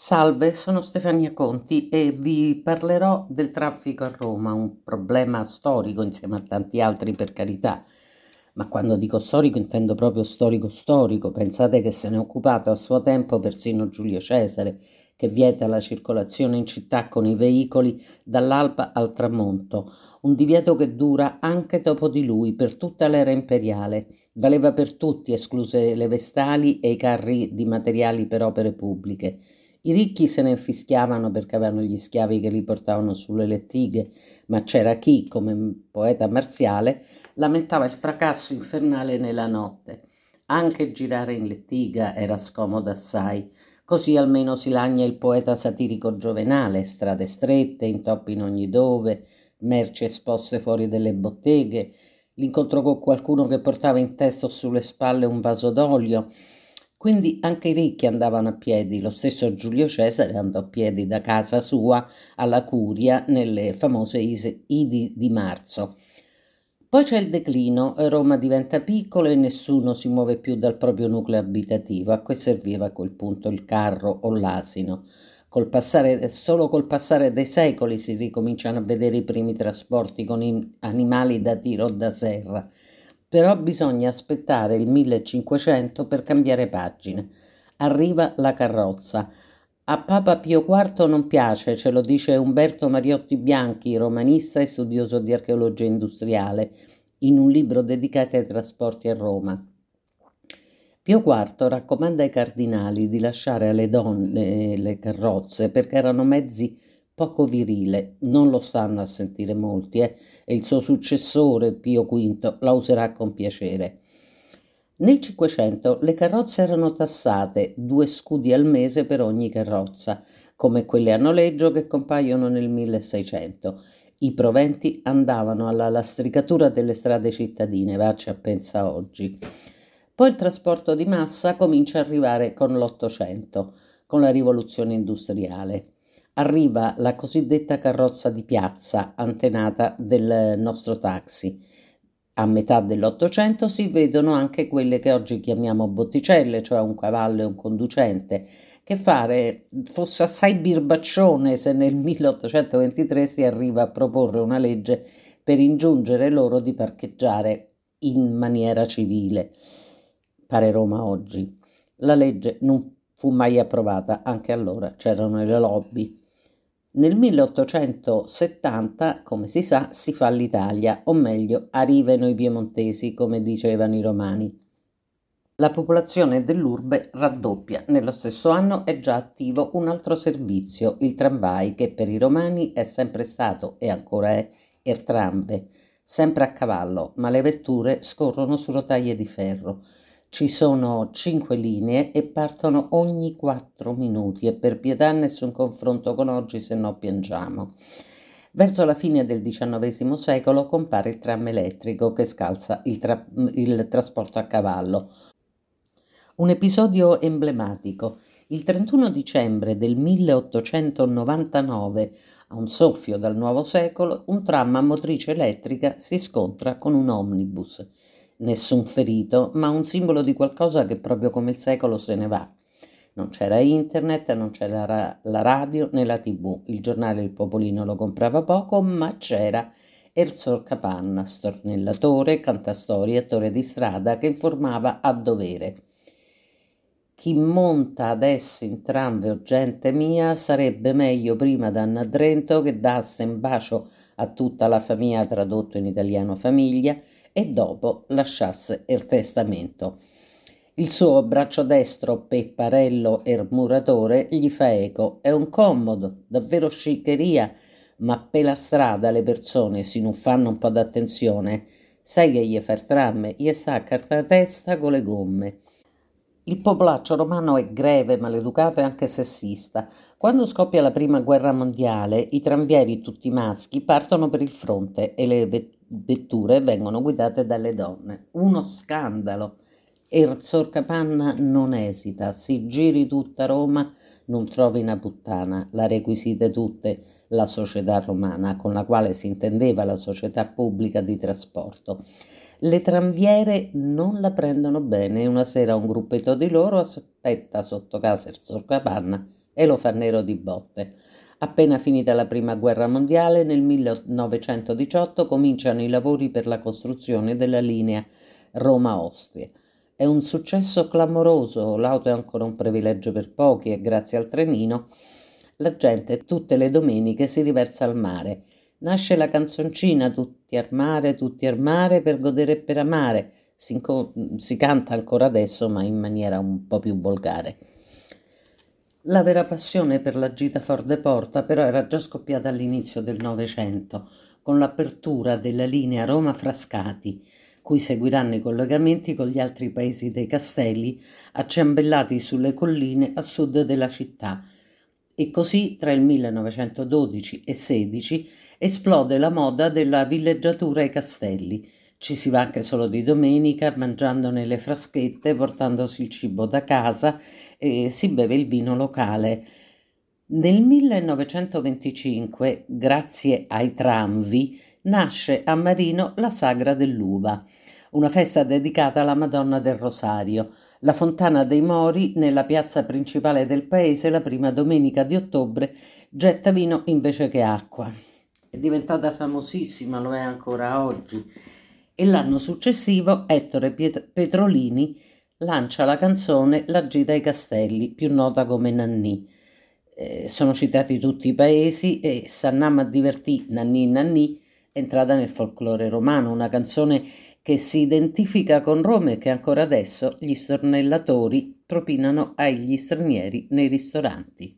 Salve, sono Stefania Conti e vi parlerò del traffico a Roma, un problema storico insieme a tanti altri per carità, ma quando dico storico intendo proprio storico storico, pensate che se ne è occupato a suo tempo persino Giulio Cesare, che vieta la circolazione in città con i veicoli dall'alba al tramonto, un divieto che dura anche dopo di lui per tutta l'era imperiale, valeva per tutti, escluse le vestali e i carri di materiali per opere pubbliche. I ricchi se ne infischiavano perché avevano gli schiavi che li portavano sulle lettighe, ma c'era chi, come poeta marziale, lamentava il fracasso infernale nella notte. Anche girare in lettiga era scomodo assai. Così almeno si lagna il poeta satirico giovenale, strade strette, intoppi in ogni dove, merci esposte fuori delle botteghe, l'incontro con qualcuno che portava in testa o sulle spalle un vaso d'olio, quindi anche i ricchi andavano a piedi, lo stesso Giulio Cesare andò a piedi da casa sua alla Curia nelle famose Idi di marzo. Poi c'è il declino, Roma diventa piccola e nessuno si muove più dal proprio nucleo abitativo, a cui serviva a quel punto il carro o l'asino. Col passare, solo col passare dei secoli si ricominciano a vedere i primi trasporti con animali da tiro o da serra però bisogna aspettare il 1500 per cambiare pagina. Arriva la carrozza. A Papa Pio IV non piace, ce lo dice Umberto Mariotti Bianchi, romanista e studioso di archeologia industriale, in un libro dedicato ai trasporti a Roma. Pio IV raccomanda ai cardinali di lasciare alle donne le carrozze perché erano mezzi poco virile, non lo stanno a sentire molti, eh? e il suo successore Pio V la userà con piacere. Nel Cinquecento le carrozze erano tassate, due scudi al mese per ogni carrozza, come quelle a noleggio che compaiono nel 1600. I proventi andavano alla lastricatura delle strade cittadine, vacci a pensa oggi. Poi il trasporto di massa comincia a arrivare con l'Ottocento, con la rivoluzione industriale arriva la cosiddetta carrozza di piazza antenata del nostro taxi. A metà dell'Ottocento si vedono anche quelle che oggi chiamiamo botticelle, cioè un cavallo e un conducente. Che fare? Fosse assai birbaccione se nel 1823 si arriva a proporre una legge per ingiungere loro di parcheggiare in maniera civile. Pare Roma oggi. La legge non fu mai approvata, anche allora c'erano le lobby. Nel 1870, come si sa, si fa l'Italia, o meglio, arrivano i piemontesi, come dicevano i romani. La popolazione dell'urbe raddoppia. Nello stesso anno è già attivo un altro servizio, il tramvai, che per i romani è sempre stato e ancora è Ertramve, sempre a cavallo, ma le vetture scorrono su rotaie di ferro. Ci sono cinque linee e partono ogni quattro minuti e per pietà nessun confronto con oggi se no piangiamo. Verso la fine del XIX secolo compare il tram elettrico che scalza il, tra- il trasporto a cavallo. Un episodio emblematico. Il 31 dicembre del 1899, a un soffio dal nuovo secolo, un tram a motrice elettrica si scontra con un omnibus nessun ferito, ma un simbolo di qualcosa che proprio come il secolo se ne va. Non c'era internet, non c'era ra- la radio né la tv, il giornale Il Popolino lo comprava poco, ma c'era Erzor Capanna, stornellatore, cantastorie, attore di strada che informava a dovere. Chi monta adesso in tramve o gente mia sarebbe meglio prima da Annadrento che dasse un bacio a tutta la famiglia tradotto in italiano famiglia e dopo lasciasse il testamento. Il suo braccio destro, pepparello e muratore, gli fa eco. È un comodo, davvero sciccheria, ma per la strada le persone si non fanno un po' d'attenzione. Sai che gli fa il tram, gli sta a carta testa con le gomme. Il popolaccio romano è greve, maleducato e anche sessista. Quando scoppia la prima guerra mondiale, i tranvieri tutti maschi partono per il fronte e le vetture vengono guidate dalle donne. Uno scandalo. Erzor Capanna non esita, si giri tutta Roma, non trovi una puttana, la requisite tutte la società romana, con la quale si intendeva la società pubblica di trasporto. Le tranviere non la prendono bene una sera un gruppetto di loro aspetta sotto casa Erzor Capanna e lo fa nero di botte. Appena finita la prima guerra mondiale, nel 1918 cominciano i lavori per la costruzione della linea Roma-Ostia. È un successo clamoroso, l'auto è ancora un privilegio per pochi e grazie al trenino la gente tutte le domeniche si riversa al mare. Nasce la canzoncina Tutti al mare, tutti al mare per godere e per amare. Si, si canta ancora adesso ma in maniera un po' più volgare. La vera passione per la gita Ford de Porta però era già scoppiata all'inizio del Novecento, con l'apertura della linea Roma-Frascati, cui seguiranno i collegamenti con gli altri paesi dei castelli, acciambellati sulle colline a sud della città. E così tra il 1912 e 16 esplode la moda della villeggiatura ai castelli, ci si va anche solo di domenica, mangiando nelle fraschette, portandosi il cibo da casa e si beve il vino locale. Nel 1925, grazie ai tramvi, nasce a Marino la Sagra dell'Uva, una festa dedicata alla Madonna del Rosario, la Fontana dei Mori, nella piazza principale del paese, la prima domenica di ottobre, getta vino invece che acqua. È diventata famosissima, lo è ancora oggi e l'anno successivo Ettore Piet- Petrolini lancia la canzone La gita ai castelli, più nota come Nanni. Eh, sono citati tutti i paesi e Sannama divertì Nanni Nanni è entrata nel folklore romano, una canzone che si identifica con Roma e che ancora adesso gli stornellatori propinano agli stranieri nei ristoranti.